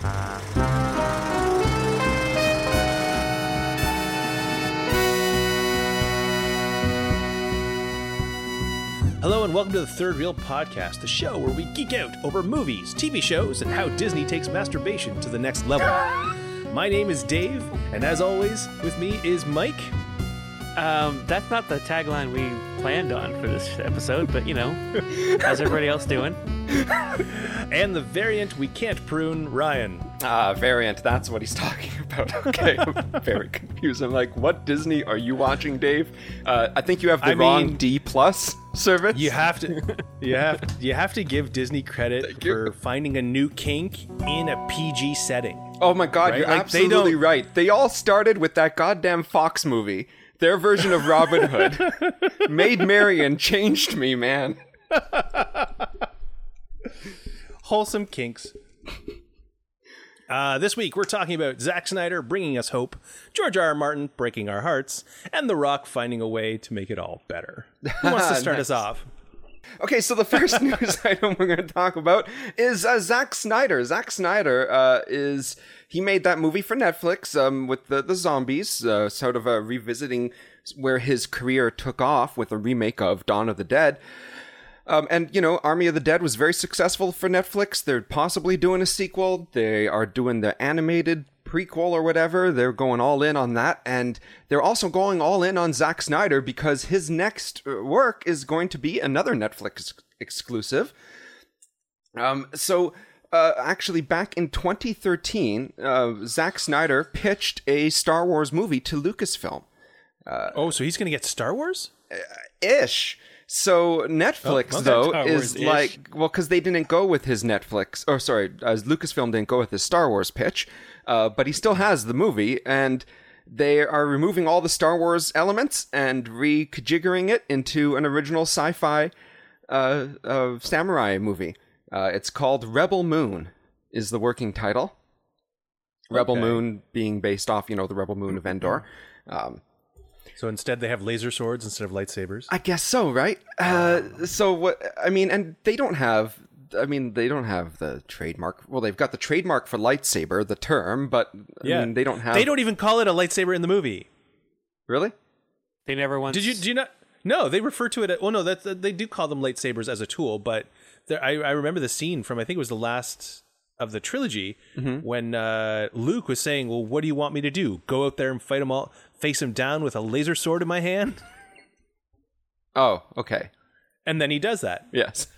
Hello and welcome to the Third Reel Podcast, the show where we geek out over movies, TV shows, and how Disney takes masturbation to the next level. My name is Dave, and as always, with me is Mike. Um, that's not the tagline we planned on for this episode, but you know, how's everybody else doing? And the variant we can't prune, Ryan. Ah, variant. That's what he's talking about. Okay, I'm very confused. I'm like, what Disney are you watching, Dave? Uh, I think you have the I wrong mean- D plus service. You have to, you have, you have to give Disney credit Thank you. for finding a new kink in a PG setting. Oh my God, Right? you're Like, absolutely don't- right. They all started with that goddamn Fox movie. Their version of Robin Hood made Marion changed me, man. Wholesome kinks. Uh, this week we're talking about Zack Snyder bringing us hope, George R. R. Martin breaking our hearts, and The Rock finding a way to make it all better. Who wants to start us off? Okay, so the first news item we're going to talk about is uh, Zack Snyder. Zack Snyder uh, is he made that movie for Netflix um, with the the zombies, uh, sort of uh, revisiting where his career took off with a remake of Dawn of the Dead. Um, and you know, Army of the Dead was very successful for Netflix. They're possibly doing a sequel. They are doing the animated prequel or whatever. They're going all in on that, and they're also going all in on Zack Snyder because his next uh, work is going to be another Netflix exclusive. Um, so. Uh, actually, back in 2013, uh, Zack Snyder pitched a Star Wars movie to Lucasfilm. Oh, so he's going to get Star Wars? ish. So Netflix Oh, though is like well because they didn't go with his Netflix or sorry as Lucasfilm didn't go with his Star Wars pitch, uh, but he still has the movie and they are removing all the Star Wars elements and rejiggering it into an original sci-fi uh, uh, samurai movie. Uh, it's called Rebel Moon is the working title. Rebel Okay. Moon being based off you know the Rebel Moon of Endor. Um, So instead, they have laser swords instead of lightsabers. I guess so, right? Uh, so what? I mean, and they don't have. I mean, they don't have the trademark. Well, they've got the trademark for lightsaber, the term, but I yeah, mean, they don't have. They don't even call it a lightsaber in the movie. really. They never once. Did you? Do you not? No, they refer to it. As, well, no, that's they do call them lightsabers as a tool, but there, I, I remember the scene from I think it was the last of the trilogy when uh, Luke was saying, "Well, what do you want me to do? Go out there and fight them all, face him down with a laser sword in my hand?" Oh, okay. And then he does that. Yes.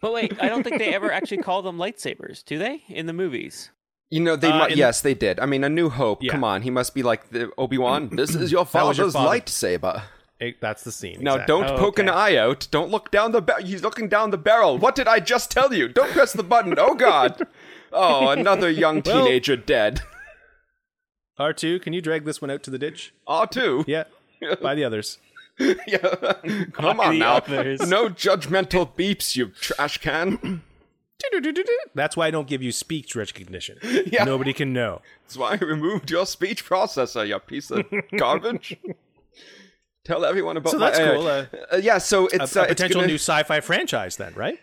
But wait, I don't think they ever actually call them lightsabers, do they? In the movies. You know, they. Uh, mu- in- yes, they did. I mean, A New Hope. Yeah. Come on, he must be like the Obi Wan. This is your That was your father's father. lightsaber. It- that's the scene. Now, exactly. don't Oh, poke an eye out. Don't look down the. Ba- he's looking down the barrel. What did I just tell you? Don't press the button. Oh God. Oh, another young Well- teenager dead. R two. Can you drag this one out to the ditch? R two. Yeah, by the others. Yeah. Come on the now. others. No judgmental beeps, you trash can. That's why I don't give you speech recognition. Yeah. Nobody can know. That's why I removed your speech processor, you piece of garbage. Tell everyone about So that's anyway. cool. Uh, Uh, yeah, so a, it's a uh, it's potential gonna- new sci-fi franchise, then, right?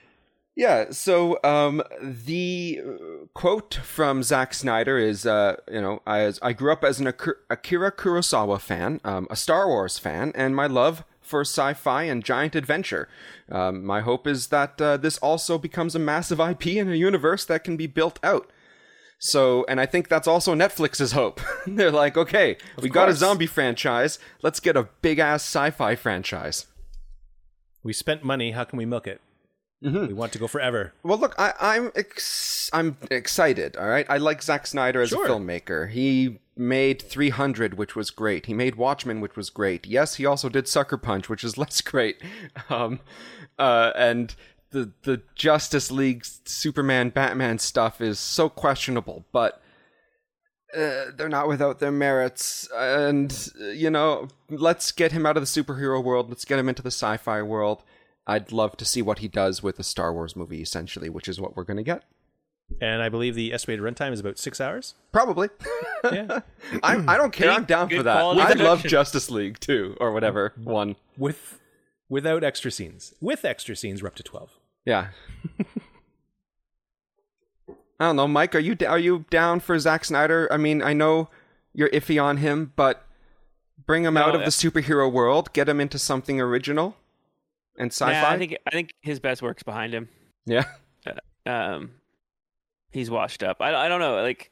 Yeah, so um, the uh, quote from Zack Snyder is, uh, you know, I, I grew up as an Akira Kurosawa fan, um, a Star Wars fan, and my love for sci-fi and giant adventure. Um, my hope is that uh, this also becomes a massive IP in a universe that can be built out. So, and I think that's also Netflix's hope. They're like, okay, we got a zombie franchise, let's get a big ass sci-fi franchise. We spent money. How can we milk it? We want to go forever. Well, look, I, I'm ex- I'm excited. All right, I like Zack Snyder as Sure. a filmmaker. He made 300, which was great. He made Watchmen, which was great. Yes, he also did Sucker Punch, which is less great. Um, uh, and the the Justice League, Superman, Batman stuff is so questionable, but. Uh, they're not without their merits, and uh, you know, let's get him out of the superhero world. Let's get him into the sci-fi world. I'd love to see what he does with a Star Wars movie, essentially, which is what we're going to get. And I believe the estimated runtime is about six hours. Probably. Yeah, I'm, I don't care. I'm down for that. quality I love. Justice League too, or whatever one. with without extra scenes. With extra scenes, we're up to twelve. Yeah. I don't know, Mike. Are you are you down for Zack Snyder? I mean, I know you're iffy on him, but bring him No, out of the superhero world, get him into something original and sci-fi. Yeah, I think I think his best work's behind him. yeah. Um, he's washed up. I I don't know. Like,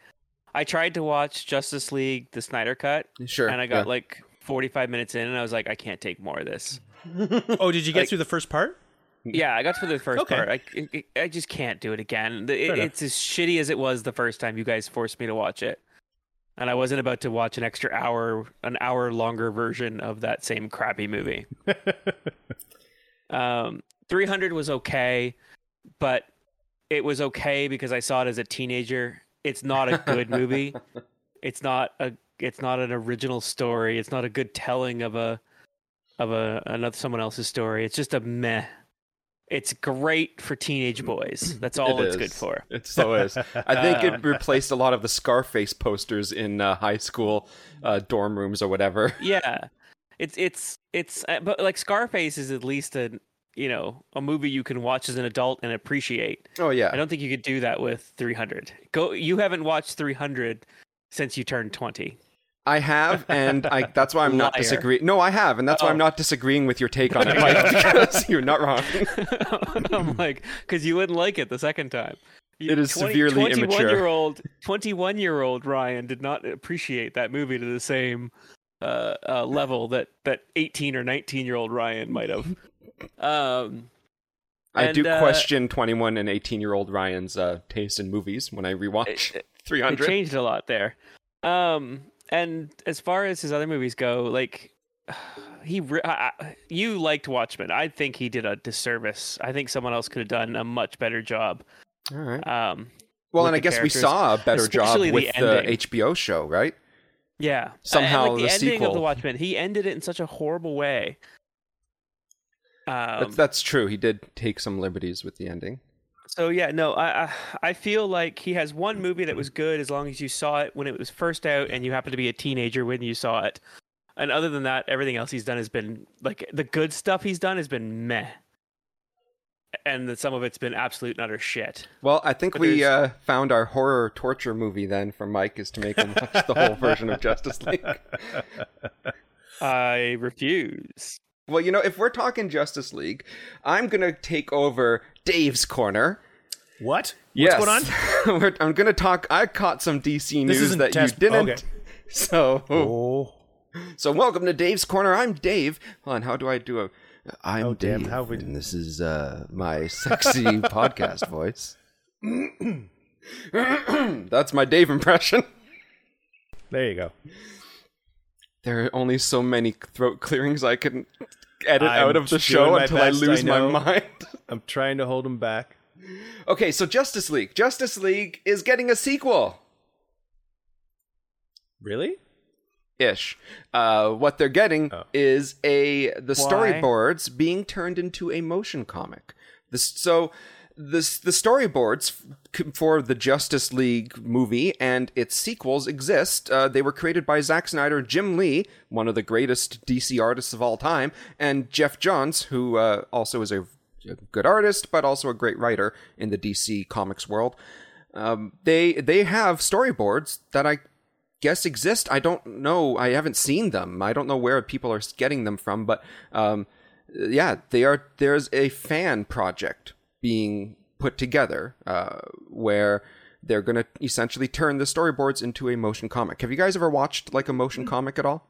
I tried to watch Justice League, the Snyder cut, Sure. and I got yeah. like 45 minutes in, and I was like, I can't take more of this. Oh, did you get Like- through the first part? Yeah, I got through the first Okay. part. I, I, I just can't do it again. It, it's as shitty as it was the first time you guys forced me to watch it, and I wasn't about to watch an extra hour, an hour longer version of that same crappy movie. um, 300 was okay, but it was okay because I saw it as a teenager. It's not a good movie. It's not a. It's not an original story. It's not a good telling of a of a another someone else's story. It's just a meh. It's great for teenage boys. That's all It it's good for. It so is. I think it replaced a lot of the Scarface posters in uh, high school uh, dorm rooms or whatever. Yeah, it's it's it's uh, but like Scarface is at least a you know a movie you can watch as an adult and appreciate. Oh yeah. I don't think you could do that with 300. Go. You haven't watched 300 since you turned 20. I have, and I, that's why I'm not disagreeing. No, I have, and that's why Oh. I'm not disagreeing with your take on it, Mike, because you're not wrong. I'm like, because you wouldn't like it the second time. It is severely immature. Year old, 21 year old Ryan did not appreciate that movie to the same uh, uh, level that that 18 or 19 year old Ryan might have. Um, I And, do uh, question 21 and 18 year old Ryan's uh, taste in movies when I rewatch It- it 300. changed a lot there. Um, and as far as his other movies go, like he, re- I, you liked Watchmen. I think he did a disservice. I think someone else could have done a much better job. All right. Um, Well, and I the guess we saw a better job especially the with the, ending. HBO show, right? Yeah. Somehow and, like, the, the ending of the Watchmen, he ended it in such a horrible way. Um, that's, that's true. He did take some liberties with the ending. so yeah, no, I, I I feel like he has one movie that was good as long as you saw it when it was first out and you happened to be a teenager when you saw it. And other than that, everything else he's done has been like the good stuff he's done has been meh. And that some of it's been absolute and utter shit. Well, I think But we uh, found our horror torture movie then for Mike is to make him watch the whole version of Justice League. I refuse. Well, you know, if we're talking Justice League, I'm going to take over Dave's corner. What? Yes. What's going on? We're- I'm going to talk. I caught some DC news isn't that test- you didn't. okay. So, Oh, so welcome to Dave's corner. I'm Dave. Hold on, how do I do a? I'm Oh, damn, Dave, how we- and this is uh, my sexy podcast voice. That's my Dave impression. there you go. There are only so many throat clearings I can edit I'm out of the show until I best, I lose my mind. I'm trying to hold him back. Okay, so Justice League. Justice League is getting a sequel. Really? Ish. Uh, what they're getting Oh. is a the Why? storyboards being turned into a motion comic. This so this the storyboards for the Justice League movie and its sequels exist. Uh, they were created by Zack Snyder, Jim Lee, one of the greatest DC artists of all time, and Geoff Johns, who uh, also is a, a good artist but also a great writer in the DC comics world. Um, they they have storyboards that I guess exist. I don't know. I haven't seen them. I don't know where people are getting them from, but um, yeah, they are. There's a fan project being put together uh, where they're going to essentially turn the storyboards into a motion comic. Have you guys ever watched like a motion comic at all?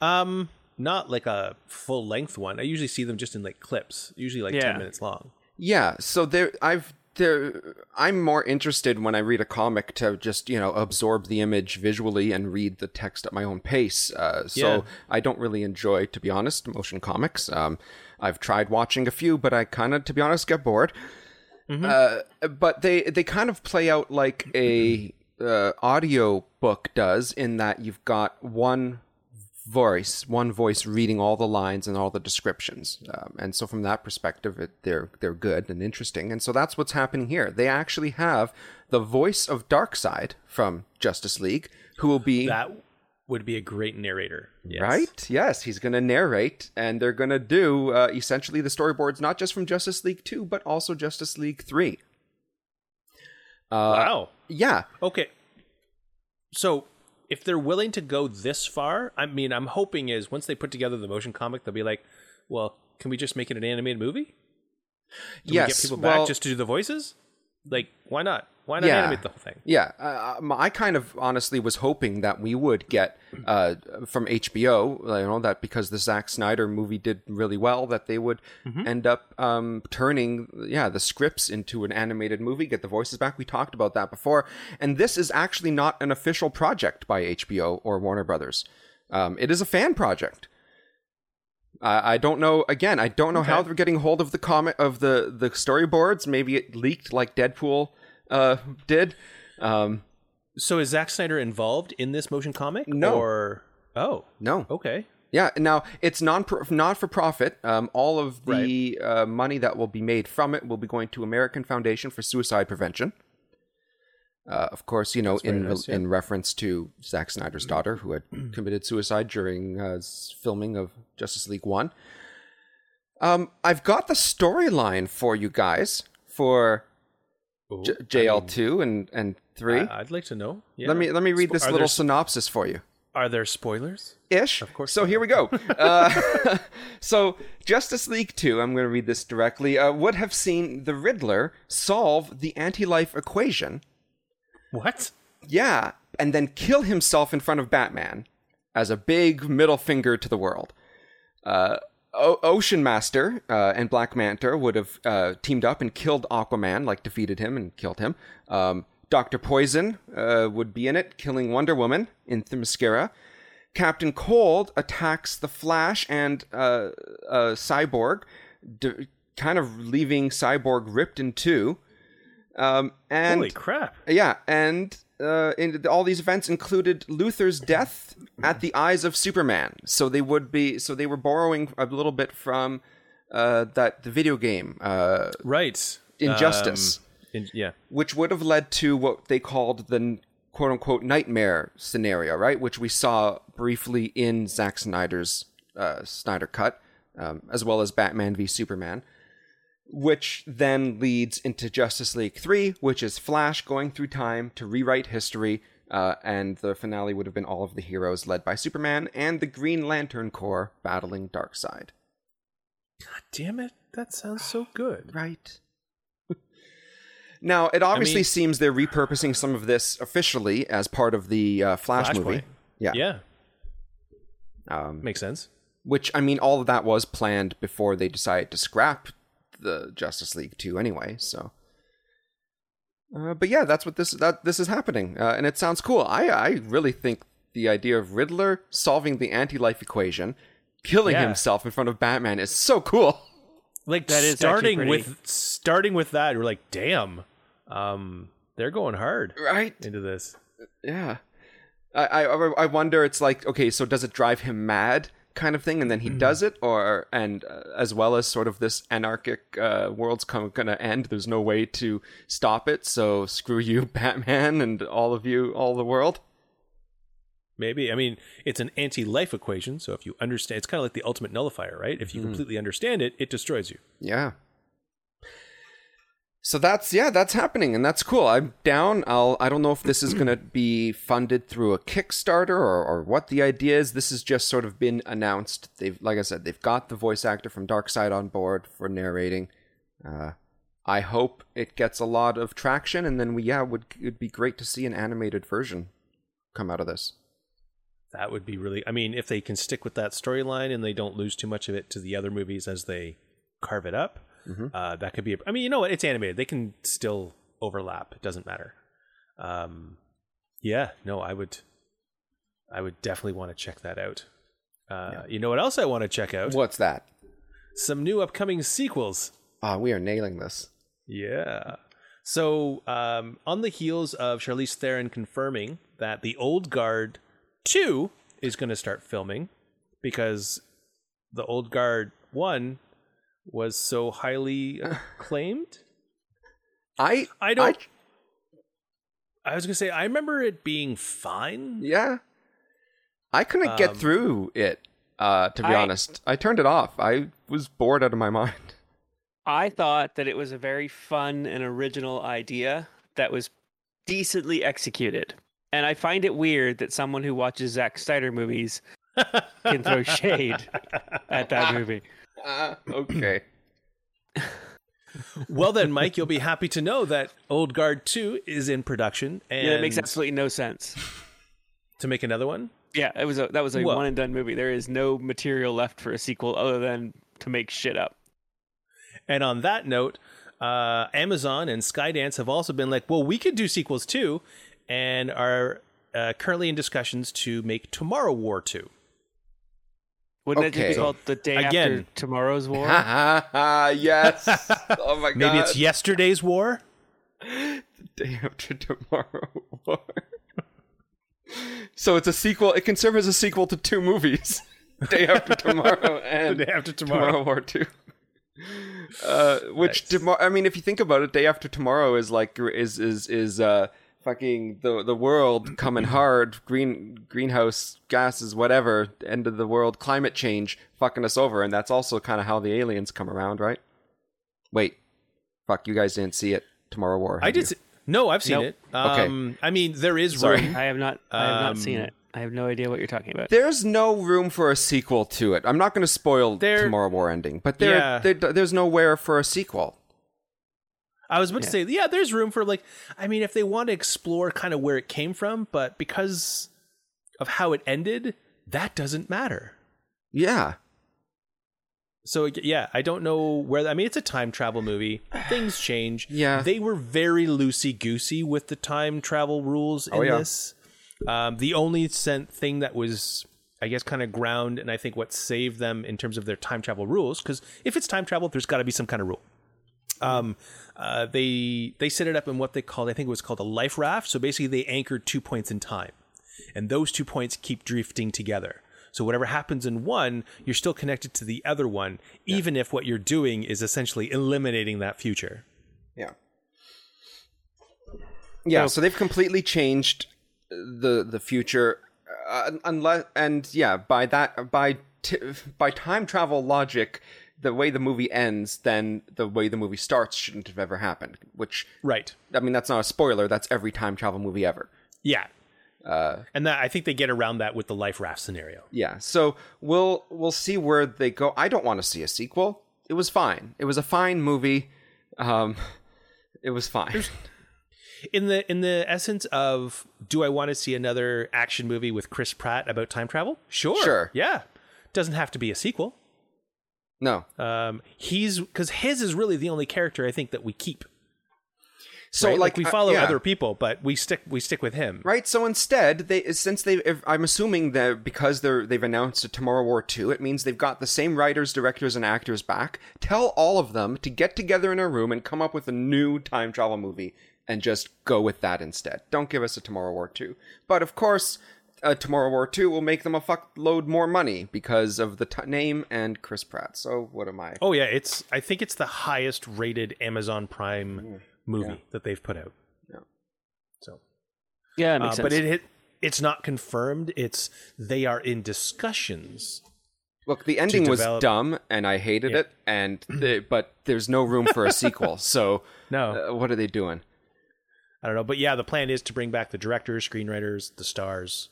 Um, not like a full length one. I usually see them just in like clips, usually like Yeah. ten minutes long. Yeah, so there I've there I'm more interested when I read a comic to just, you know, absorb the image visually and read the text at my own pace. Uh, so Yeah. I don't really enjoy, to be honest, motion comics. Um, I've tried watching a few, but I kind of, to be honest, get bored. Uh, but they they kind of play out like a uh, audio book does in that you've got one voice, one voice reading all the lines and all the descriptions. Um, and so from that perspective, it, they're they're good and interesting. And so that's what's happening here. They actually have the voice of Darkseid from Justice League, who will be That would be a great narrator. Yes. right. Yes, he's going to narrate, and they're going to do uh, essentially the storyboards not just from Justice League Two, but also Justice League Three. Uh, wow. Yeah, Okay. So if they're willing to go this far, I mean, I'm hoping is once they put together the motion comic, they'll be like, well, can we just make it an animated movie? Do yes. we get people back well, just to do the voices? Like, why not? Why not Yeah. animate the whole thing? Yeah, uh, I kind of honestly was hoping that we would get uh, from HBO, you know, that because the Zack Snyder movie did really well, that they would end up um, turning, yeah, the scripts into an animated movie, get the voices back. We talked about that before, and this is actually not an official project by HBO or Warner Brothers. Um, it is a fan project. I I don't know. Again, I don't know how they're getting hold of the comic of the the storyboards. Maybe it leaked like Deadpool uh, did. Um, So is Zack Snyder involved in this motion comic? No. Or oh, no. okay. Yeah. Now it's non not for profit. Um, all of the uh, money that will be made from it will be going to American Foundation for Suicide Prevention. Uh, of course, you know, in nice, yeah. in reference to Zack Snyder's daughter, who had committed suicide during uh, filming of Justice League One. Um, I've got the storyline for you guys for Ooh, J- JL two and and three. I, would like to know. Yeah. let me let me read Spo- this little synopsis for you. are there spoilers? ish. Of course So not. here we go. Uh, so Justice League 2, I'm going to read this directly, uh, would have seen the Riddler solve the anti life equation. What? Yeah. And then kill himself in front of Batman as a big middle finger to the world. Uh, o- Ocean Master uh, and Black Manta would have uh, teamed up and killed Aquaman, like defeated him and killed him. Um, Doctor Poison uh, would be in it, killing Wonder Woman in Themyscira. Captain Cold attacks the Flash and uh, uh, Cyborg, d- kind of leaving Cyborg ripped in two. Um, and Holy crap! yeah, and uh, in, all these events included Luthor's death at the eyes of Superman. So they would be, so they were borrowing a little bit from uh, that the video game, uh, Right. Injustice. Um, in, yeah. which would have led to what they called the quote unquote nightmare scenario, right? Which we saw briefly in Zack Snyder's uh, Snyder Cut, um, as well as Batman v Superman, which then leads into Justice League 3, which is Flash going through time to rewrite history. Uh, and the finale would have been all of the heroes led by Superman and the Green Lantern Corps battling Darkseid. God damn it! That sounds so good. Right. now, it obviously mean- seems they're repurposing some of this officially as part of the uh, Flash movie. Yeah. Yeah, Um, makes sense. which, I mean, all of that was planned before they decided to scrap the Justice League too, anyway, so. Uh, but yeah, that's what this that this is happening, uh, and it sounds cool. I I really think the idea of Riddler solving the anti-life equation, killing Yeah. himself in front of Batman is so cool. Like That is starting pretty- with starting with that, we're like, damn, um, they're going hard Right? into this. Yeah. I, I I wonder it's like okay so does it drive him mad kind of thing and then he does it or and uh, as well as sort of this anarchic uh, world's come, gonna end there's no way to stop it so screw you Batman and all of you all the world Maybe. I mean, it's an anti-life equation, so if you understand, it's kind of like the ultimate nullifier, right? If you completely understand it, it destroys you. yeah so that's yeah that's happening and that's cool. I'm down. I'll I don't know if this is gonna be funded through a Kickstarter or, or what the idea is. This has just sort of been announced. They've like I said they've got the voice actor from Darkseid on board for narrating. Uh I hope it gets a lot of traction and then we yeah would it'd be great to see an animated version come out of this. That would be really. I mean, if they can stick with that storyline and they don't lose too much of it to the other movies as they carve it up, uh, that could be. A, I mean, you know what? It's animated. They can still overlap. It doesn't matter. Um, yeah. No, I would. I would definitely want to check that out. Uh, You know what else I want to check out? what's that Some new upcoming sequels. ah we are nailing this Yeah. So, um, on the heels of Charlize Theron confirming that the Old Guard 2 is going to start filming because the Old Guard 1 was so highly acclaimed. I I don't. I, was going to say, I remember it being fine. Yeah. I couldn't get Um, through it, uh, to be I- honest. I turned it off. I was bored out of my mind. I thought that it was a very fun and original idea, that was decently executed. And I find it weird that someone who watches Zack Snyder movies can throw shade at that movie. Uh, okay. well then, Mike, you'll be happy to know that Old Guard Two is in production, and Yeah, it makes absolutely no sense. to make another one. Yeah, it was a that was a Well- one and done movie. There is no material left for a sequel other than to make shit up. And on that note, uh, Amazon and Skydance have also been like, well, we could do sequels too, and are uh, currently in discussions to make Tomorrow War 2. Wouldn't that Okay. just be called the day Again. after tomorrow's war? Yes. Oh my god. Maybe it's yesterday's war? The day after tomorrow. War. so it's a sequel. It can serve as a sequel to two movies: Day After Tomorrow and The day after Tomorrow tomorrow. War Two. Uh, which tomorrow? I mean, if you think about it, Day After Tomorrow is like is is is uh fucking the the world coming hard. Green greenhouse gases, whatever. End of the world, climate change fucking us over, and that's also kind of how the aliens come around, right? Wait, fuck, you guys didn't see it. Tomorrow War. I did. you? See, no, I've seen Nope. it. Okay. Um, I mean, there is Sorry. room. I have not I have not seen Um, it. I have no idea what you're talking about. There's no room for a sequel to it. I'm not going to spoil There- Tomorrow War ending, but there, Yeah. there, there's nowhere for a sequel. I was about to say, yeah, there's room for like, I mean, if they want to explore kind of where it came from, but because of how it ended, that doesn't matter. Yeah, So yeah, I don't know where. I mean, it's a time travel movie. Things change. Yeah. they were very loosey goosey with the time travel rules in Oh, yeah. this. Um, the only sent thing that was, I guess, kind of ground, and I think what saved them in terms of their time travel rules, because if it's time travel, there's got to be some kind of rule. Um, uh, they they set it up in what they called, I think it was called a life raft. So basically, they anchored two points in time, and those two points keep drifting together. So whatever happens in one, you're still connected to the other one, even if what you're doing is essentially eliminating that future. yeah, yeah. So they've completely changed the the future, uh, unless and yeah, by that by t- by time travel logic, the way the movie ends, then the way the movie starts shouldn't have ever happened. Which Right. I mean, that's not a spoiler. That's every time travel movie ever. Yeah. Uh, And that I think they get around that with the life raft scenario. Yeah, so we'll we'll see where they go. I don't want to see a sequel. It was fine. It was a fine movie. Um, it was fine. In the in the essence of do I want to see another action movie with Chris Pratt about time travel? Sure. Sure. Yeah. Doesn't have to be a sequel. No, Um he's cuz his is really the only character I think that we keep. so right? like, we uh, follow yeah. other people, but we stick we stick with him. right. So instead, they since they, if, I'm assuming that because they're they've announced a Tomorrow War two, it means they've got the same writers, directors, and actors back. Tell all of them to get together in a room and come up with a new time travel movie, and just go with that instead. Don't give us a Tomorrow War two. But of course. Uh, Tomorrow War 2 will make them a fuckload more money because of the t- name and Chris Pratt. So, what am I? Oh yeah, it's I think it's the highest rated Amazon Prime movie that they've put out. Yeah. So yeah, that Uh, sense. but it, it it's not confirmed. It's they are in discussions. Look, the ending was develop- dumb, and I hated it. And the, but there's no room for a sequel. So, No, uh, what are they doing? I don't know, but yeah, the plan is to bring back the directors, screenwriters, the stars,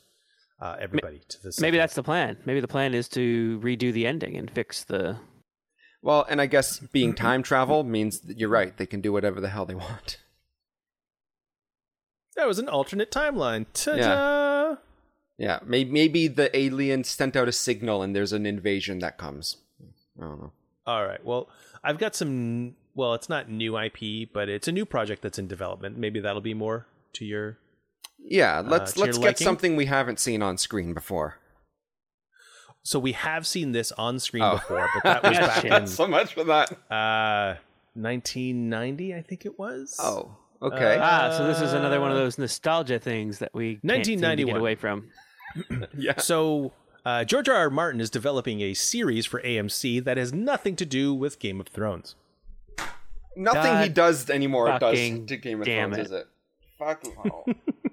uh, everybody to this. Maybe that's the plan. Maybe the plan is to redo the ending and fix the. Well, and I guess being time travel means that you're right. They can do whatever the hell they want. that was an alternate timeline. Ta-da! Yeah, maybe, maybe the alien sent out a signal, and there's an invasion that comes. I don't know. All right. Well, I've got some. Well, it's not new IP, but it's a new project that's in development. Maybe that'll be more to your. Yeah, let's to your let's get liking? something we haven't seen on screen before. So we have seen this on screen Oh. before, but that was back in so much for that. uh, 1990, I think it was. Oh, okay. Uh, Ah, so this is another one of those nostalgia things that we can't 1991. get away from. yeah. So uh, George R. R. Martin is developing a series for AMC that has nothing to do with Game of Thrones. Nothing he does anymore does to Game of Thrones, it. is it? Fuck.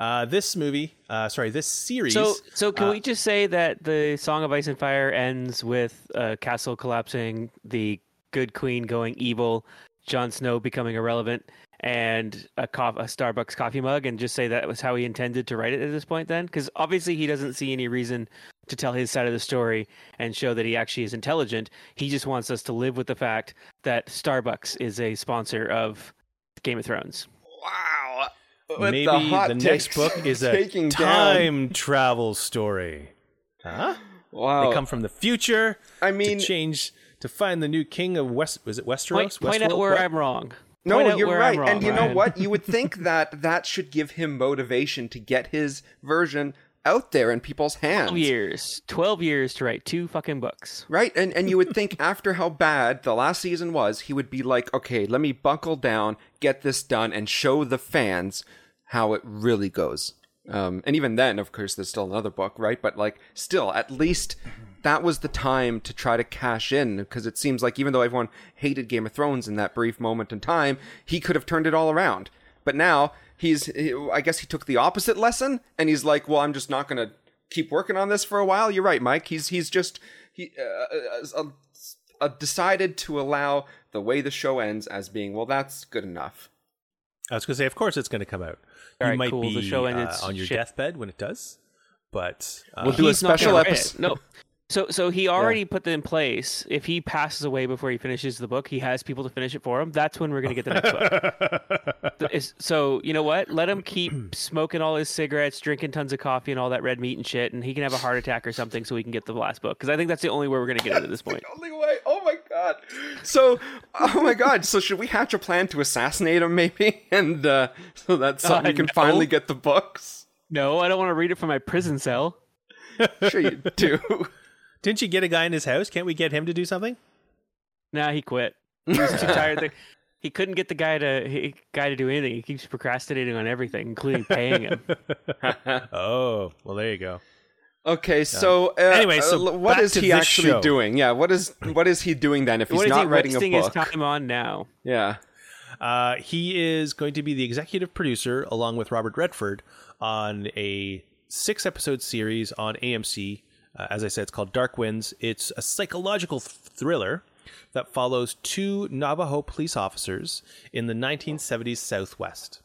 Uh, this movie, uh, sorry, this series. So, so can uh, we just say that the Song of Ice and Fire ends with a castle collapsing, the good queen going evil, Jon Snow becoming irrelevant and a, co- a Starbucks coffee mug and just say that was how he intended to write it at this point then because obviously he doesn't see any reason to tell his side of the story and show that he actually is intelligent he just wants us to live with the fact that Starbucks is a sponsor of Game of Thrones Wow. With Maybe the, the, next book is a taking down. time travel story. Huh? Wow. They come from the future I mean, to change to find the new king of West. Was it Westeros? point, point out Westworld? where What? I'm wrong No, Point you're right. Wrong, and you know what? You would think that that should give him motivation to get his version out there in people's hands. 12 years 12 years to write two fucking books Right? And and you would think after how bad the last season was, he would be like, "Okay, let me buckle down, get this done and show the fans how it really goes." Um, and even then, of course, there's still another book, right? But like, still, at least that was the time to try to cash in because it seems like even though everyone hated Game of Thrones in that brief moment in time, he could have turned it all around. But now he's, he- I guess he took the opposite lesson and he's like, well, I'm just not going to keep working on this for a while. You're right, Mike. He's he's just he uh, uh, uh, decided to allow the way the show ends as being well. That's good enough. I was going to say, of course, it's going to come out. All you right, might cool. be The show ended uh, on your shit. deathbed when it does, but uh, We'll do a special gonna write it. episode. No. So so he already put that in place. If he passes away before he finishes the book, he has people to finish it for him. That's when we're gonna get the next book. So you know what? Let him keep smoking all his cigarettes, drinking tons of coffee, and all that red meat and shit, and he can have a heart attack or something, so we can get the last book. Because I think that's the only way we're gonna get it at this point. Only way. Oh my god. So, oh my god. So should we hatch a plan to assassinate him, maybe, and uh, so that so Uh, you can no. finally get the books? No, I don't want to read it from my prison cell. Sure you do. Didn't you get a guy in his house? Can't we get him to do something? Nah, he quit. He was too tired. He couldn't get the guy to he, guy to do anything. He keeps procrastinating on everything, including paying him. Oh, well, there you go. Okay, so uh, Anyway, so uh, what back is to he actually show. doing? Yeah, what is what is he doing then if he's what is not he writing a wasting book? his time on now? Yeah. Uh, he is going to be the executive producer, along with Robert Redford, on a six episode series on AMC. Uh, as I said, it's called Dark Winds. It's a psychological th- thriller that follows two Navajo police officers in the 1970s Southwest.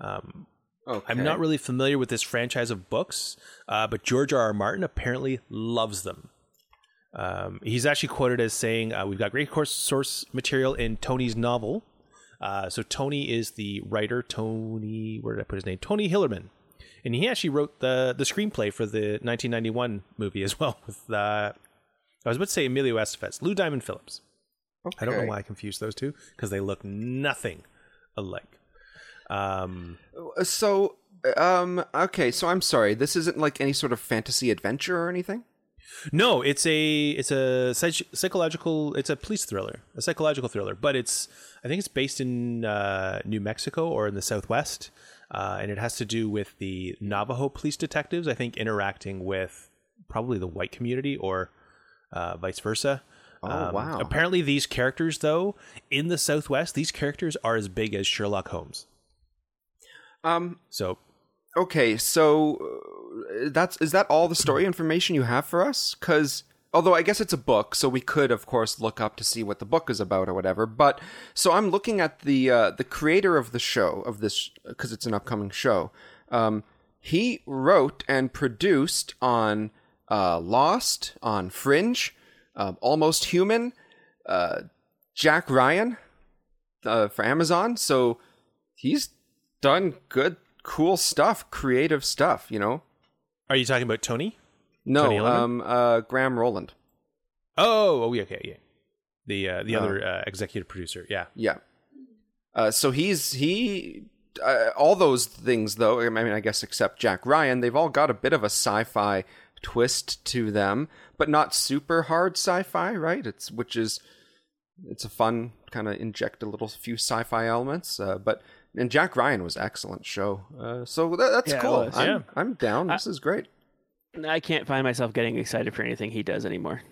Um, Okay. I'm not really familiar with this franchise of books, uh, but George R. R. Martin apparently loves them. Um, he's actually quoted as saying, uh, "We've got great course source material in Tony's novel." Uh, so Tony is the writer. Tony, where did I put his name? Tony Hillerman, and he actually wrote the the screenplay for the 1991 movie as well. With uh, I was about to say Emilio Estevez, Lou Diamond Phillips. Okay. I don't know why I confused those two because they look nothing alike. Um, So, um, okay. So I'm sorry. This isn't like any sort of fantasy adventure or anything. No, it's a it's a psych- psychological. It's a police thriller, a psychological thriller. But it's I think it's based in uh, New Mexico or in the Southwest, uh, and it has to do with the Navajo police detectives. I think interacting with probably the white community or uh, vice versa. Oh, wow. Apparently, these characters, though, in the Southwest, these characters are as big as Sherlock Holmes. Um. So Okay. So uh, that's is that all the story information you have for us? Because although I guess it's a book, so we could, of course, look up to see what the book is about or whatever. But so I'm looking at the uh, the creator of the show of this because it's an upcoming show. Um, he wrote and produced on uh, Lost, on Fringe, um, Almost Human, uh, Jack Ryan uh, for Amazon. So he's done good, cool stuff, creative stuff. You know. are you talking about Tony? No, um, uh, Graham Roland. Oh, oh, yeah, okay, yeah. The uh, the Oh. other uh, executive producer, yeah. Yeah. Uh, so he's he uh, all those things though. I mean, I guess except Jack Ryan, they've all got a bit of a sci-fi twist to them, but not super hard sci-fi, right? It's which is it's a fun kind of inject a little few sci-fi elements. Uh, but and Jack Ryan was excellent show. Uh, so that, that's Yeah, cool. was. I'm, Yeah. I'm down. This is great. I can't find myself getting excited for anything he does anymore.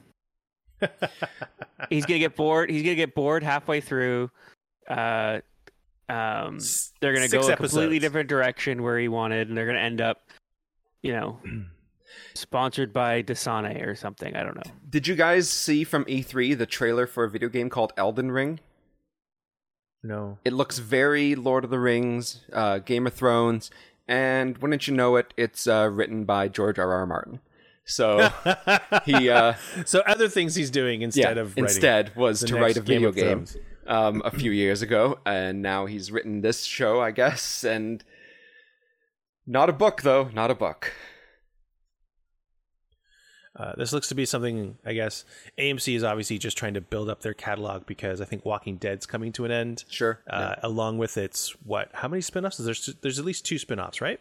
he's gonna get bored. He's gonna get bored halfway through. Uh, um, they're gonna six go a completely different direction where he wanted, and they're gonna end up, you know, sponsored by Dasani or something. I don't know. Did you guys see from E3 the trailer for a video game called Elden Ring? No. It looks very Lord of the Rings, uh, Game of Thrones, and wouldn't you know it, it's uh, written by George R. R. Martin. So he, uh, So other things he's doing instead yeah, of writing instead was to write a video of game um, a few years ago, and now he's written this show, I guess, and not a book though, not a book. Uh, this looks to be something, I guess. AMC is obviously just trying to build up their catalog because I think Walking Dead's coming to an end. Sure. Uh, Along with its what? How many spin-offs? There's there's at least two spin-offs, right?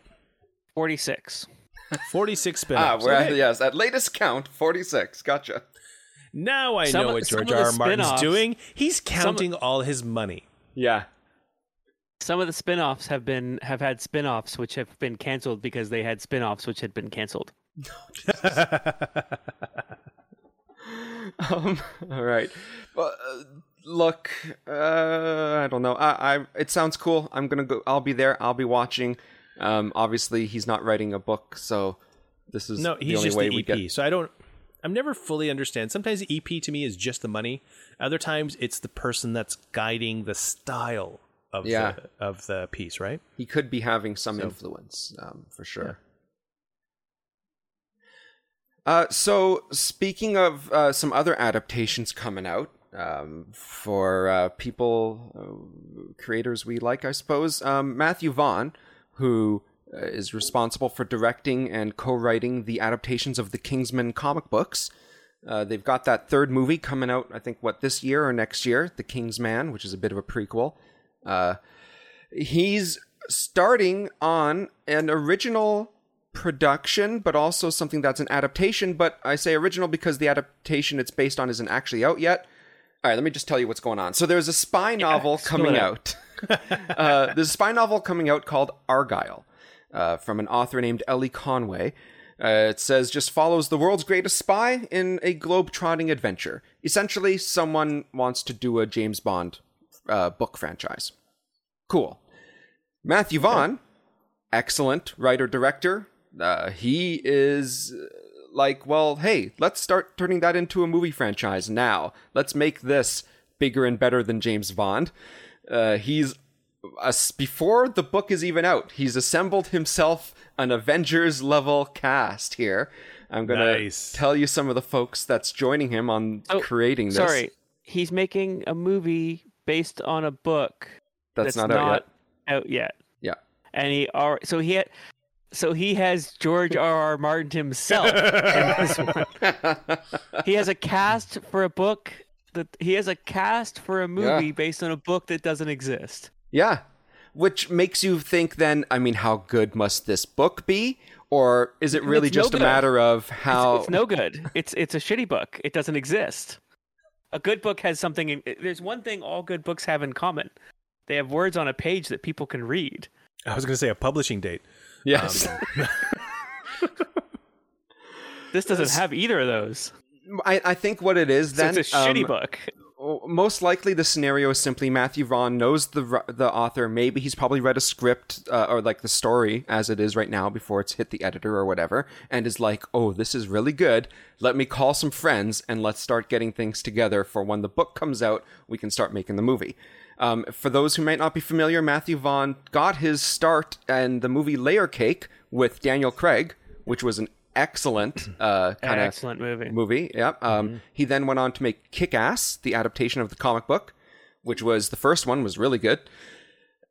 46. Forty-six ah, spin-offs. we're at, Okay. yes, at latest count, forty-six. Gotcha. Now I Some know of- what some George of R. R. Martin's doing. He's counting all his money. Yeah. Some of the spin-offs have been have had spin-offs which have been canceled because they had spin-offs which had been canceled. Um, all right. Well, uh, look, uh, I don't know. I, I, it sounds cool. I'm gonna go. I'll be there. I'll be watching. Um, obviously, he's not writing a book, so this is No, the he's only just way the we EP. get. So I don't. I'm never fully understand. Sometimes the EP to me is just the money. Other times it's the person that's guiding the style of Yeah. the of the piece, right? He could be having some influence, um, for sure. Uh, so speaking of uh, some other adaptations coming out um, for uh, people, uh, creators we like, I suppose, um, Matthew Vaughn, who uh, responsible for directing and co-writing the adaptations of the Kingsman comic books. They've got that third movie coming out, I think, what this year or next year, The Kingsman, which is a bit of a prequel. He's starting on an original production, but also something that's an adaptation. But I say original because the adaptation it's based on isn't actually out yet. All right, let me just tell you what's going on. So there's a spy novel coming out. uh, there's a spy novel coming out called Argylle uh, from an author named Elly Conway. Uh, it says just follows the world's greatest spy in a globe-trotting adventure. Essentially, someone wants to do a James Bond uh, book franchise. Cool. Matthew Vaughn, excellent writer director. Uh, he is uh, like, well, hey, let's start turning that into a movie franchise now. Let's make this bigger and better than James Bond. Uh, he's us before the book is even out. He's assembled himself an Avengers level cast here. I'm gonna Nice. tell you some of the folks that's joining him on Oh, creating this. Sorry, he's making a movie based on a book that's, that's, not, out yet. out yet. Yeah. And he are so he had so he has George R. R. Martin himself in this one. He has a cast for a book that he has a cast for a movie Yeah. based on a book that doesn't exist. Yeah. Which makes you think then, I mean, how good must this book be? Or is it really It's no just a matter of It's, how. it's no good. It's it's a shitty book. It doesn't exist. A good book has something. In, there's one thing all good books have in common. They have words on a page that people can read. I was going to say a publishing date. Yes. This doesn't have either of those. I, I think what it is So then. it's a shitty um, book. most likely the scenario is simply Matthew Vaughn knows the the author. Maybe he's probably read a script uh, or like the story as it is right now before it's hit the editor or whatever, and is like, "Oh, this is really good. Let me call some friends and let's start getting things together for when the book comes out. We can start making the movie." Um, for those who might not be familiar, Matthew Vaughn got his start in the movie Layer Cake with Daniel Craig, which was an excellent uh, kind of Excellent movie. movie. Yep. Um, He then went on to make Kick Ass, the adaptation of the comic book, which was the first one was really good.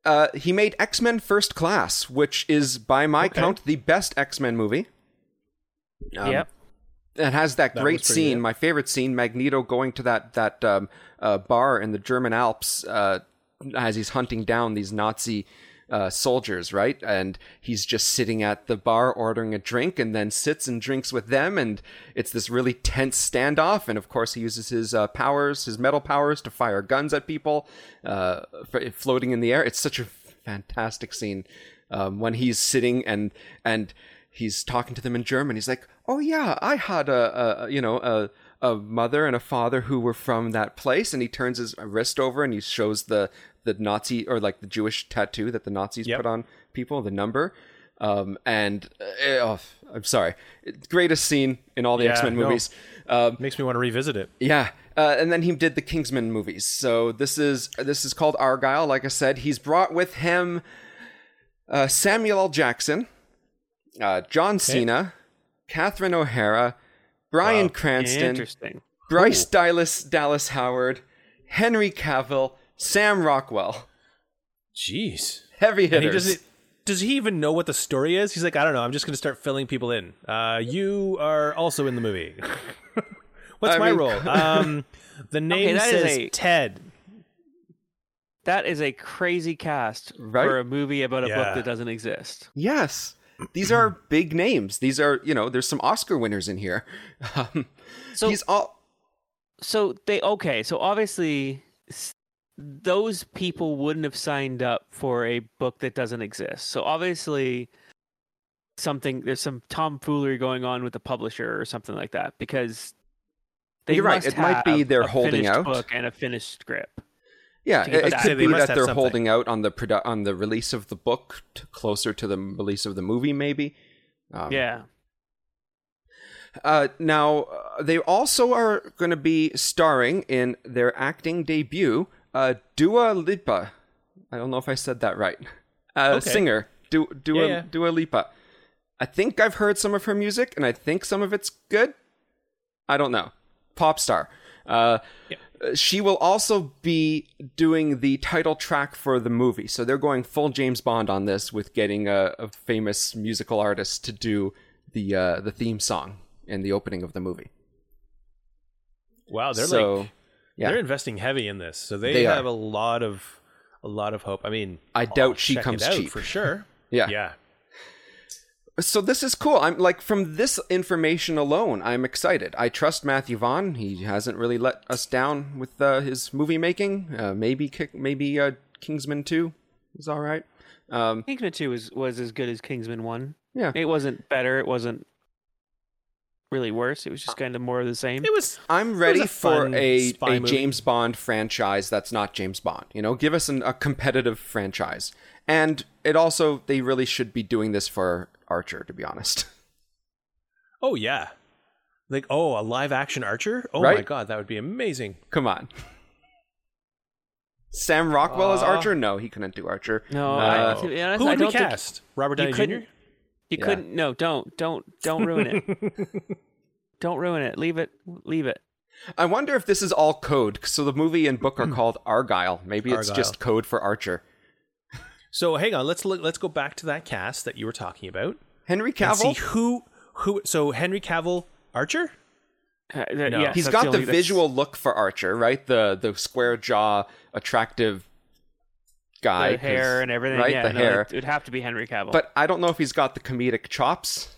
Uh, he made X Men First Class, which is by my count the best X Men movie. Um, yep. It has that, That great scene, good. my favorite scene, Magneto going to that that um, uh, bar in the German Alps uh, as he's hunting down these Nazi uh, soldiers, right? And he's just sitting at the bar ordering a drink, and then sits and drinks with them, and it's this really tense standoff. And of course, he uses his uh, powers, his metal powers, to fire guns at people uh, floating in the air. It's such a fantastic scene um, when he's sitting and and he's talking to them in German. He's like, "Oh yeah, I had a, a you know a a mother and a father who were from that place." And he turns his wrist over and he shows the the Nazi or like the Jewish tattoo that the Nazis Yep. put on people, the number. Um, and uh, oh, I'm sorry, greatest scene in all the Yeah, X Men no. movies. Um, Makes me want to revisit it. yeah, Uh, and then he did the Kingsman movies. So this is this is called Argylle. Like I said, he's brought with him uh, Samuel L. Jackson, uh, John Cena, Catherine O'Hara, Bryan Wow. Cranston, Interesting. Bryce Dallas Dallas Howard, Henry Cavill, Sam Rockwell. Jeez. Heavy And he hitters. doesn't. Does he even know what the story is? He's like, I don't know. I'm just going to start filling people in. Uh, you are also in the movie. What's I my mean- role? Um, the name that is says a- Ted. That is a crazy cast Right? for a movie about a Yeah. book that doesn't exist. Yes. These are big names. These are, you know, there's some Oscar winners in here. Um, So he's all so they okay so obviously those people wouldn't have signed up for a book that doesn't exist so obviously something there's some tomfoolery going on with the publisher or something like that because they You're right, it might be they're holding finished out. book and a finished script yeah, to it, it that. could be that they're something. holding out on the produ- on the release of the book t- closer to the release of the movie maybe. Um, yeah Uh, now, uh, they also are going to be starring in their acting debut, uh, Dua Lipa. I don't know if I said that right. Uh, Okay. Singer, Du- Dua, Yeah, yeah. Dua Lipa. I think I've heard some of her music, and I think some of it's good. I don't know. Pop star. Uh, She will also be doing the title track for the movie. So they're going full James Bond on this with getting a, a famous musical artist to do the uh, the theme song in the opening of the movie. Wow, they're so, like yeah. they're investing heavy in this, so they, They are. have a lot of a lot of hope. I mean, I doubt she comes cheap. for sure. Yeah. Yeah, So this is cool. I'm like from this information alone, I'm excited. I trust Matthew Vaughn. He hasn't really let us down with uh, his movie making. Uh, maybe Ki- maybe uh, Kingsman Two is all right. Um, kingsman 2 was, was as good as kingsman 1 yeah, it wasn't better it wasn't really worse it was just kind of more of the same it was. I'm ready a for a, a movie. James Bond franchise that's not James Bond. You know, give us an, a competitive franchise. And it also they really should be doing this for Archer, to be honest. Oh yeah, like oh a live action Archer. Oh my god, that would be amazing. Come on. Sam Rockwell as Aw. Archer? No, he couldn't do Archer. no Uh, I, to be honest, Who I would we don't think cast? Robert you Downey Jr. couldn't you Yeah. couldn't no don't don't don't ruin it don't ruin it leave it leave it I wonder if this is all code. So the movie and book are called Argylle. Maybe it's Argylle. just code for Archer. So hang on, let's look. Let's go back to that cast that you were talking about. Henry and see Cavill. who who. So Henry Cavill Archer. Uh, th- No. yes, He's that's got the, only- that's- visual look for Archer, right? The the square jaw, attractive guy, the hair 'cause- and everything right? yeah the no, hair. it would have to be henry cavill But I don't know if he's got the comedic chops.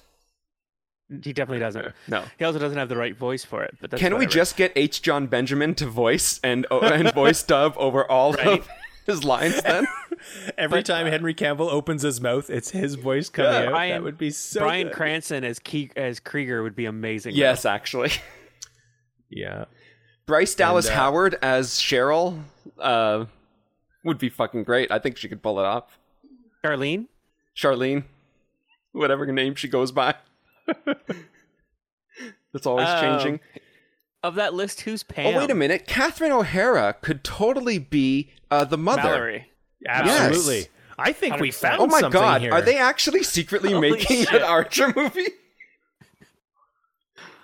he definitely doesn't No. he also doesn't have the right voice for it but that's Can we just get H. Jon Benjamin to voice and and voice dub over all Right. of his lines? Then Every time Henry Cavill opens his mouth, it's his voice coming Yeah. out. that Bryan- would be so. Bryan good. Cranston as Ke- as Krieger would be amazing. yes, actually, Yeah. Bryce Dallas uh, Howard as Cheryl uh, would be fucking great. I think she could pull it off. Charlene. Charlene, whatever name she goes by. That's always Um, changing. Of that list, who's Pam? Oh, wait a minute. Catherine O'Hara could totally be uh, the mother. Mallory. Absolutely. I think we 100%. found Oh my something god, here. are they actually secretly Holy making shit. an Archer movie?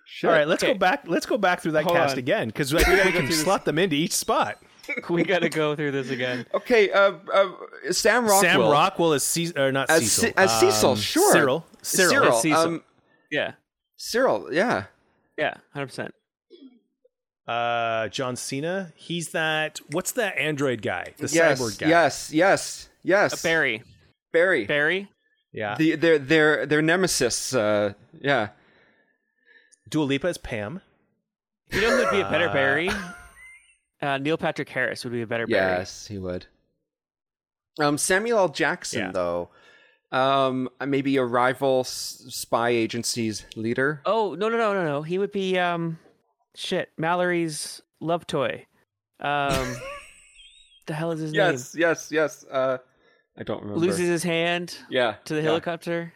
Shit. All right, let's Okay. go back. Let's go back through that Hold cast on. again because we, we can slot them into each spot. we got to go through this again. Okay, uh, uh, Sam Rockwell. Sam Rockwell as Ce- or not As Cecil. Ce- as Cecil, um, sure. Cyril. Cyril. Cyril. Cecil. Um, Yeah, Cyril, yeah. yeah, hundred percent. Uh, John Cena. He's that. What's that android guy? The yes, cyborg guy. yes, yes, yes. Barry. Barry. Barry. Yeah. The, their their their nemesis. Uh, yeah. Dua Lipa is Pam. You know who'd be a better Uh, Barry? Uh, Neil Patrick Harris would be a better Barry. Yes, he would. Um, Samuel L. Jackson, Yeah. though, um, maybe a rival s- spy agency's leader. Oh no no no no no! He would be um, shit. Mallory's love toy. Um, the hell is his name? yes, yes, yes. Uh, I don't remember. Loses his hand yeah, to the yeah, helicopter.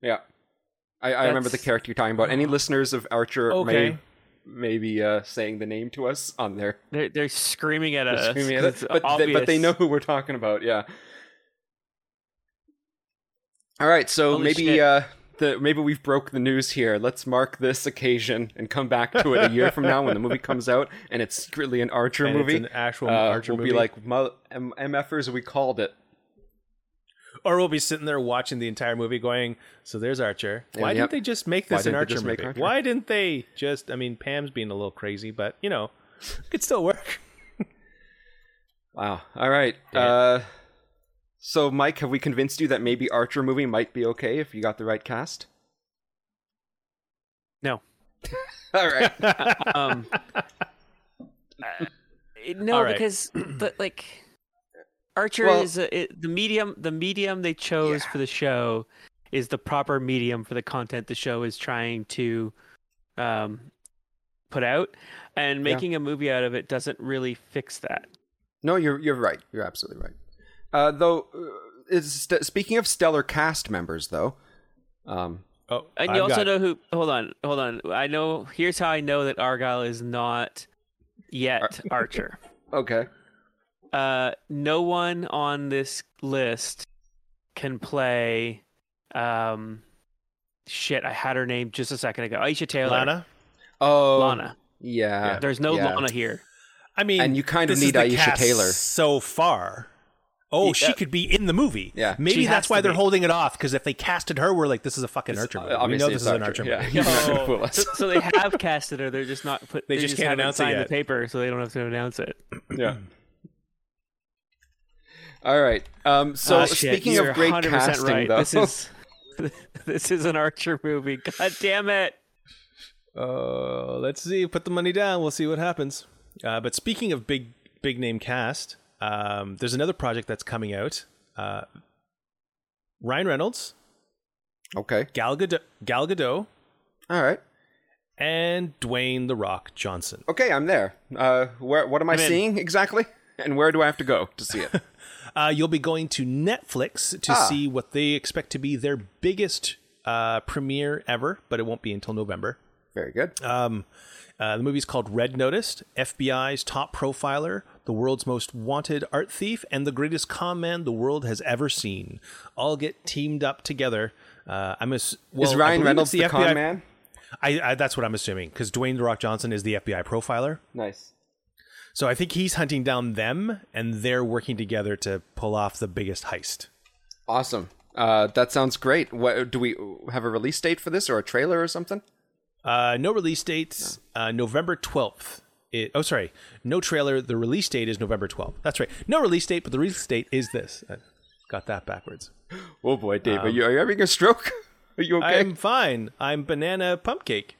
Yeah, I, I remember the character you're talking about. Any listeners of Archer Okay. may maybe uh, saying the name to us on there. They're they're screaming at us. screaming at us, but they, but they know who we're talking about. Yeah. All right, so Holy maybe uh, the maybe we've broke the news here. Let's mark this occasion and come back to it a year from now when the movie comes out and it's secretly an Archer And movie. it's an actual Uh, Archer we'll movie. be like "Mo- M- MFers, we called it. or we'll be sitting there watching the entire movie, going, "So there's Archer. Why yep. didn't they just make this an Archer movie? Archer? Why didn't they just? I mean, Pam's being a little crazy, but you know, it could still work. Wow. All right. Uh, so, Mike, have we convinced you that maybe Archer movie might be okay if you got the right cast? No. All right. um uh, no All right. because the like archer Well- is a, it, the medium the medium they chose for the show is the proper medium for the content the show is trying to um put out and Yeah. making a movie out of it doesn't really fix that No, you're you're right. You're absolutely right. Uh, though, uh, is st- speaking of stellar cast members, though, um, Oh, and I've you also got- know who hold on hold on i know here's how i know that argylle is not yet archer okay, uh, no one on this list can play. Um, shit, I had her name just a second ago. Aisha Tyler. Lana. oh, Lana. yeah, There's no yeah. Lana here. I mean, And you kind of need the Aisha cast Tyler. so far. Oh, she Yeah. could be in the movie. Yeah. maybe She that's why they're be. holding it off. Because if they casted her, we're like, this is a fucking Archer movie. Uh, we know this is an Archer, Archer yeah. movie. You're not gonna Oh, so, so they have casted her. They're just not put. They They, just just, can't haven't announce it signed yet. the paper, so they don't have to announce it. yeah. All right. Um. So shit, speaking you're of great 100% casting, right. though, this is this is an Archer movie. God damn it! Uh, let's see. Put the money down. We'll see what happens. Uh, but speaking of big, big name cast, um, there's another project that's coming out. Uh, Ryan Reynolds, okay. Gal Gadot, Gal Gadot, All right. and Dwayne the Rock Johnson. Okay, I'm there. Uh, where? What am I I'm in. seeing exactly? And where do I have to go to see it? Uh, you'll be going to Netflix to Ah. see what they expect to be their biggest uh, premiere ever, but it won't be until November. Very good. Um, uh, the movie's called Red Noticed, FBI's top profiler, the world's most wanted art thief, and the greatest con man the world has ever seen. All get teamed up together. Uh, I'm ass- well, Is Ryan Reynolds it's the, con man? I, I, that's what I'm assuming because Dwayne the Rock Johnson is the FBI profiler. Nice. So I think he's hunting down them, and they're working together to pull off the biggest heist. Awesome. Uh, that sounds great. What do we have a release date for this or a trailer or something? Uh, no release dates. Uh, November twelfth. It, oh, sorry. No trailer. The release date is November twelfth. That's right. No release date, but the release date is this. I got that backwards. Oh boy, Dave, are you are you having a stroke? Are you okay? I'm fine. I'm banana pump cake.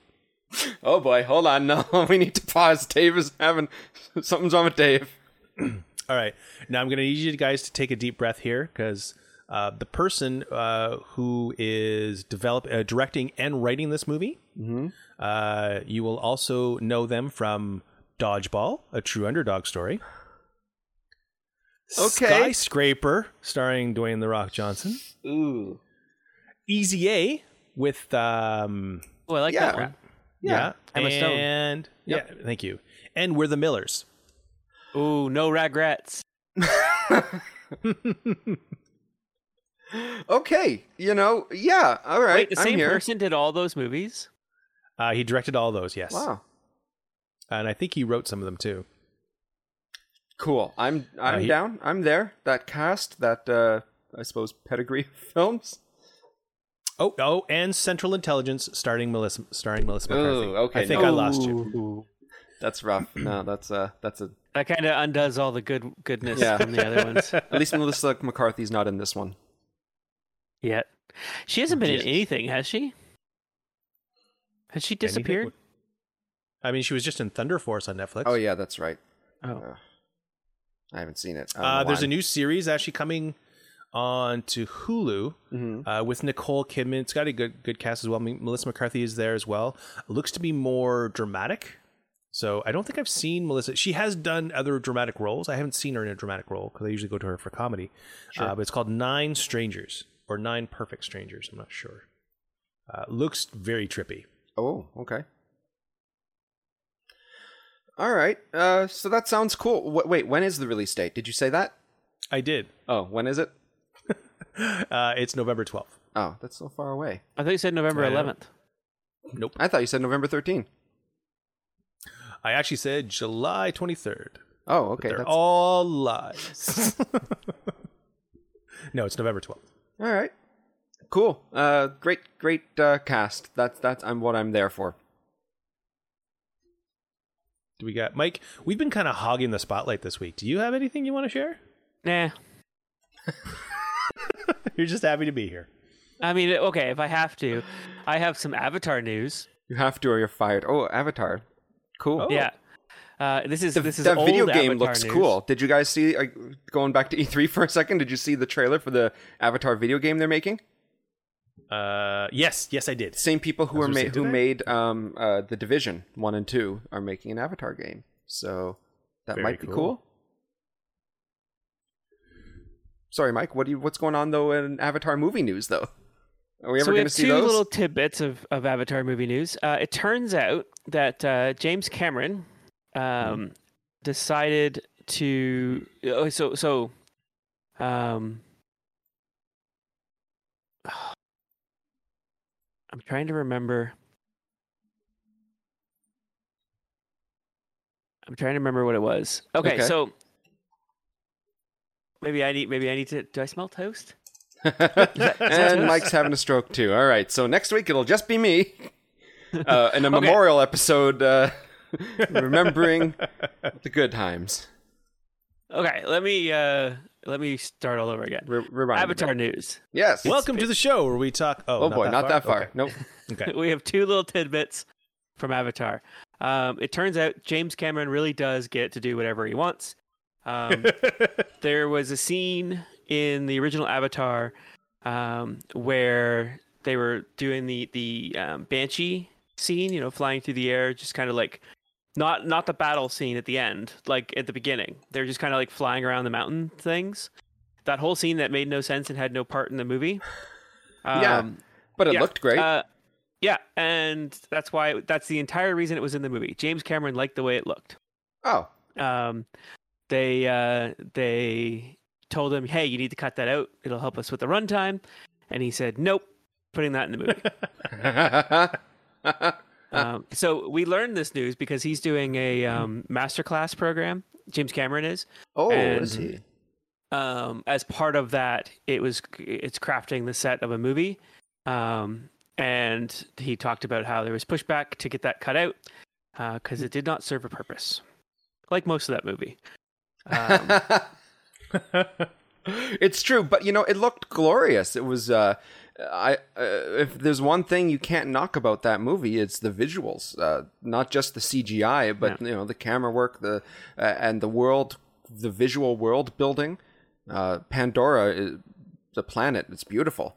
Oh boy, hold on. No, we need to pause. Dave is having something's wrong with Dave. All right. Now I'm going to need you guys to take a deep breath here because uh, the person uh, who is develop, uh, directing and writing this movie, uh, you will also know them from Dodgeball, a true underdog story. Okay. Skyscraper, starring Dwayne the Rock Johnson. Ooh. Easy A with um, Oh, I like Yeah. that one. yeah, Emma Stone. and yeah, thank you. And we're the Millers. Ooh, no regrets. Okay, you know, yeah. All right, Wait, the I'm same here. person did all those movies? Uh, he directed all those, yes, Wow, and I think he wrote some of them too. cool. I'm I'm he- down. I'm there. That cast, that uh, I suppose pedigree films. Oh, oh, and Central Intelligence, starring Melissa, starring Melissa McCarthy. Ooh, okay, I think no. I lost you. That's rough. no, that's uh, that's a. That kind of undoes all the good goodness Yeah. from the other ones. At least Melissa McCarthy's not in this one. Yet, she hasn't been in anything, has she? Has she disappeared? Anything- I mean, she was just in Thunder Force on Netflix. Oh yeah, that's right. Oh, I haven't seen it. Uh, there's a new series actually coming on to Hulu Mhm. uh, with Nicole Kidman. It's got a good good cast as well. I mean, Melissa McCarthy is there as well. looks to be more dramatic. So I don't think I've seen Melissa. She has done other dramatic roles. I haven't seen her in a dramatic role because I usually go to her for comedy. Uh, but it's called Nine Strangers or Nine Perfect Strangers. I'm not sure. Uh, looks very trippy. Oh, okay. All right. Uh, so that sounds cool. W- wait, when is the release date? Did you say that? I did. Oh, when is it? Uh, it's November 12th. Oh, that's so far away. I thought you said November I know. 11th. Nope. I thought you said November 13th. I actually said July 23rd. Oh, okay. They're That's... all lies. no, it's November 12th. All right. Cool. Uh, great, great uh, cast. That's that's I'm what I'm there for. Do we got Mike? We've been kind of hogging the spotlight this week. Do you have anything you want to share? Nah. You're just happy to be here. I mean, okay, if I have to, I have some Avatar news. You have to, or you're fired. Oh, Avatar. Cool. Oh. Yeah. Uh, this is The, this is that video game Avatar looks news. cool. Did you guys see? Uh, going back to E3 for a second, did you see the trailer for the Avatar video game they're making? Uh, yes, yes, I did. Same people who I was are gonna ma- who did I? made um uh the Division one and two are making an Avatar game. So that Very might be cool. cool. Sorry, Mike. What do you? What's going on though in Avatar movie news though? Are we ever so we going have to see two those? little tidbits of, of Avatar movie news. Uh, it turns out that uh, James Cameron um, Mm-hmm. decided to. Oh, so so. Um, I'm trying to remember. I'm trying to remember what it was. Okay, Okay. so maybe I need maybe I need to. Do I smell toast? and Mike's having a stroke too. All right, so next week it'll just be me uh, in a Okay. memorial episode, uh, remembering the good times. Okay, let me uh let me start all over again. Re- remind me. Avatar news. Yes. Welcome to the show where we talk. Oh, Oh boy, not that far. Nope. Okay. okay. we have two little tidbits from Avatar. Um, it turns out James Cameron really does get to do whatever he wants. Um, there was a scene in the original Avatar um, where they were doing the the um, banshee scene, you know, flying through the air, just kind of like not not the battle scene at the end, like at the beginning. They're just kind of like flying around the mountain things. That whole scene that made no sense and had no part in the movie. Yeah. Um, But it yeah, looked great. Uh, yeah, and that's why that's the entire reason it was in the movie. James Cameron liked the way it looked. oh. Um, they uh, they told him, "Hey, you need to cut that out. It'll help us with the runtime," and he said, "Nope, putting that in the movie." um, so we learned this news because he's doing a um, masterclass program. James Cameron is. oh, And- is he? um, as part of that, it was it's crafting the set of a movie, um, and he talked about how there was pushback to get that cut out because it did not serve a purpose, like most of that movie. Um, it's true, but you know, it looked glorious. It was. Uh, I uh, if there's one thing you can't knock about that movie, it's the visuals. Uh, not just the CGI, but you know the camera work, the uh, and the world, the visual world building. Uh, Pandora, is, the planet, it's beautiful.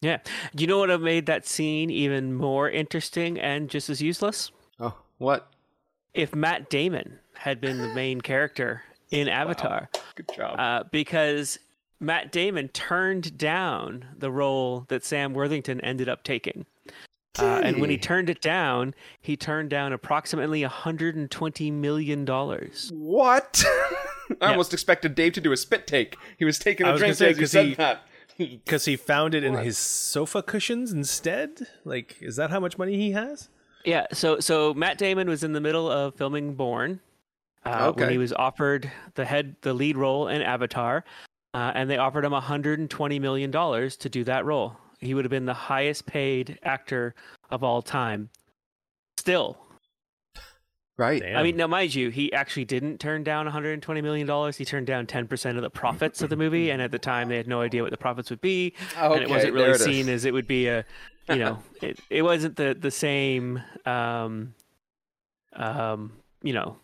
yeah, you know what would have made that scene even more interesting and just as useless? Oh, what? If Matt Damon had been the main character in Avatar. Good job. uh, because Matt Damon turned down the role that Sam Worthington ended up taking. Uh, and when he turned it down, he turned down approximately 120 million dollars. what? I Yeah. almost expected Dave to do a spit take. He was taking a drink gonna say, as you 'cause said he- Because he found it in his sofa cushions instead. Like, is that how much money he has? Yeah, so so Matt Damon was in the middle of filming Bourne uh, when he was offered the head the lead role in Avatar, uh, and they offered him 120 million dollars to do that role. He would have been the highest paid actor of all time. Still, Right. Damn. I mean, now mind you, he actually didn't turn down 120 million dollars. He turned down 10 percent of the profits of the movie, and at the time they had no idea what the profits would be, and it wasn't really it is. seen as it would be a, you know, it, it wasn't the the same, um, um, you know,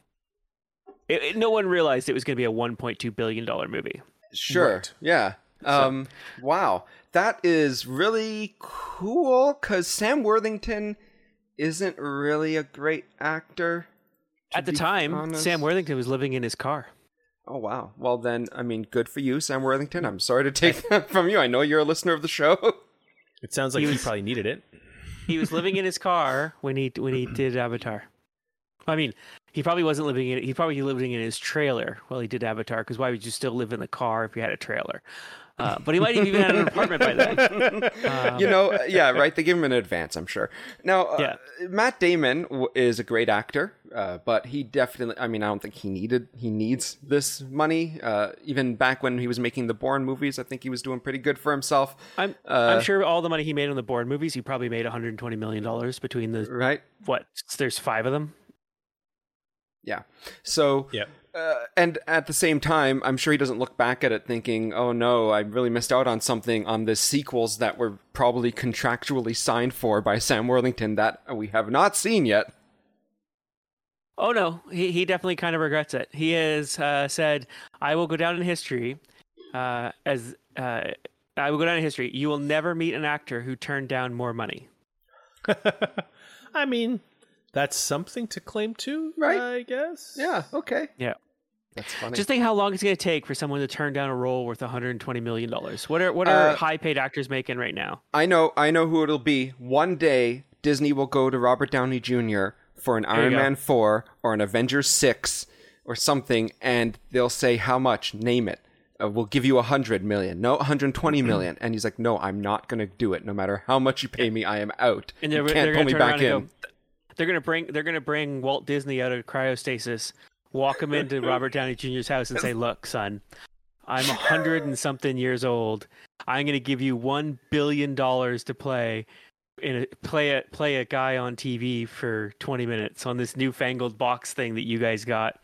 it, it- no one realized it was going to be a 1.2 billion dollar movie. Sure. Right. Yeah. Um. Wow. That is really cool. Cause Sam Worthington isn't really a great actor. At the time, honest. Sam Worthington was living in his car. Oh wow. Well then, I mean, good for you, Sam Worthington. I'm sorry to take that from you. I know you're a listener of the show. It sounds like He he, probably needed it. He was living in his car when he when he did Avatar. I mean, He probably wasn't living in. He probably living in his trailer while he did Avatar. Because why would you still live in the car if you had a trailer? Uh, but he might have even had an apartment by then. Um, you know, uh, yeah, right. They give him an advance, I'm sure. Now, uh, Yeah. Matt Damon w- is a great actor, uh, but he definitely. I mean, I don't think he needed. He needs this money. Uh, even back when he was making the Bourne movies, I think he was doing pretty good for himself. I'm Uh, I'm sure all the money he made on the Bourne movies, he probably made 120 million dollars between the Right? what? There's five of them. Yeah. So. Yep. Uh, and at the same time, I'm sure he doesn't look back at it thinking, "Oh no, I really missed out on something on the sequels that were probably contractually signed for by Sam Worthington that we have not seen yet." Oh no, he he definitely kind of regrets it. He has uh, said, "I will go down in history uh, as uh, I will go down in history. You will never meet an actor who turned down more money." I mean, that's something to claim to, Right. I guess. Yeah. Okay. Yeah. That's funny. Just think how long it's going to take for someone to turn down a role worth 120 million dollars. What are what are Uh, high paid actors making right now? I know, I know who it'll be. One day, Disney will go to Robert Downey Jr. for an you Iron go. Man 4 or an Avengers 6 or something, and they'll say, How much? Name it. Uh, we'll give you a hundred million. No, 120 million. And he's like, No, I'm not going to do it. No matter how much you pay me, I am out. And you they're, can't they're pull me back in. go. They're going to bring they're to bring Walt Disney out of cryostasis, walk him into Robert Downey Jr.'s house, and say, "Look, son, I'm a hundred and something years old. I'm going to give you one billion dollars to play." In a, play a play a guy on TV for 20 minutes on this newfangled box thing that you guys got.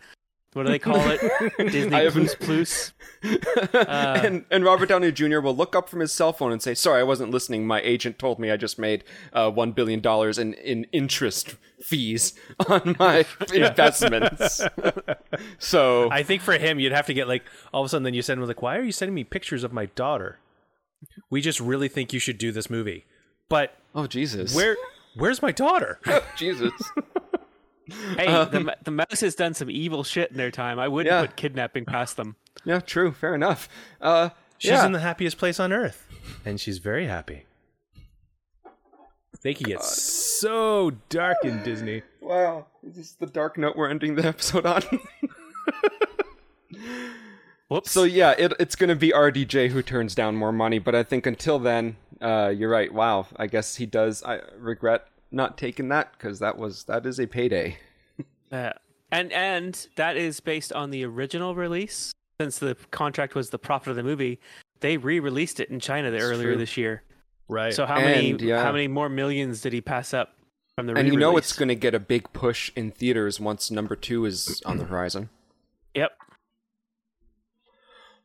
What do they call it? Disney I Plus. Uh, and, and Robert Downey Jr. will look up from his cell phone and say, "Sorry, I wasn't listening. My agent told me I just made uh, one billion dollars in in interest fees on my investments." so I think for him, you'd have to get like all of a sudden. Then you send him like, "Why are you sending me pictures of my daughter? We just really think you should do this movie, but Oh Jesus! where where's my daughter?" Oh, Jesus? Hey, the, the mouse has done some evil shit in their time. I wouldn't Yeah. put kidnapping past them. yeah, true. Fair enough. Uh, She's yeah. in the happiest place on earth, and she's very happy. They can get so dark in Disney. wow. Is this the dark note we're ending the episode on? Whoops. so yeah, it, it's gonna be RDJ who turns down more money, but I think until then, uh, you're right. Wow, I guess he does. I regret not taking that because that was that is a payday. Uh, and and that is based on the original release. Since the contract was the profit of the movie, they re-released it in China the, earlier true. this year. Right. So how many yeah. how many more millions did he pass up from the And you know it's going to get a big push in theaters once number two is on the horizon. Yep.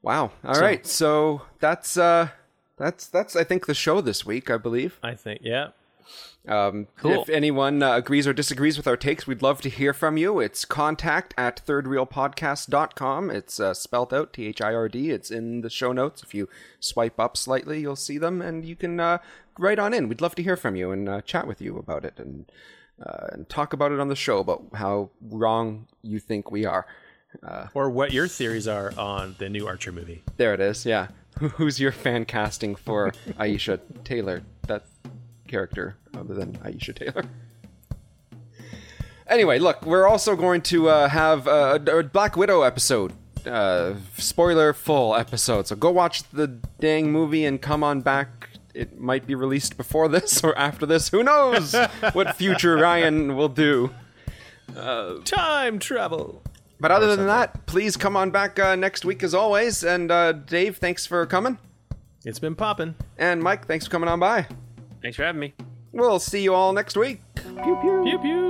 Wow. All right. So- So that's uh that's that's I think the show this week, I believe. I think, yeah. Um, Cool. If anyone uh, agrees or disagrees with our takes, we'd love to hear from you. It's contact at thirdreelpodcast.com. It's uh, spelled out T H I R D. It's in the show notes. If you swipe up slightly, you'll see them, and you can uh, write on in. We'd love to hear from you and uh, chat with you about it and uh, and talk about it on the show about how wrong you think we are. Or what your theories are on the new Archer movie. There it is. Yeah. Who's your fan casting for Aisha Tyler? That character, other than Aisha Tyler. Anyway, look, we're also going to uh, have a, a Black Widow episode. Uh, spoiler full episode. So go watch the dang movie and come on back. It might be released before this or after this. Who knows what future Ryan will do. Time travel. But other than that, please come on back uh, next week as always. And uh, Dave, thanks for coming. It's been popping. And Mike, thanks for coming on by. Thanks for having me. We'll see you all next week. Pew pew. Pew pew.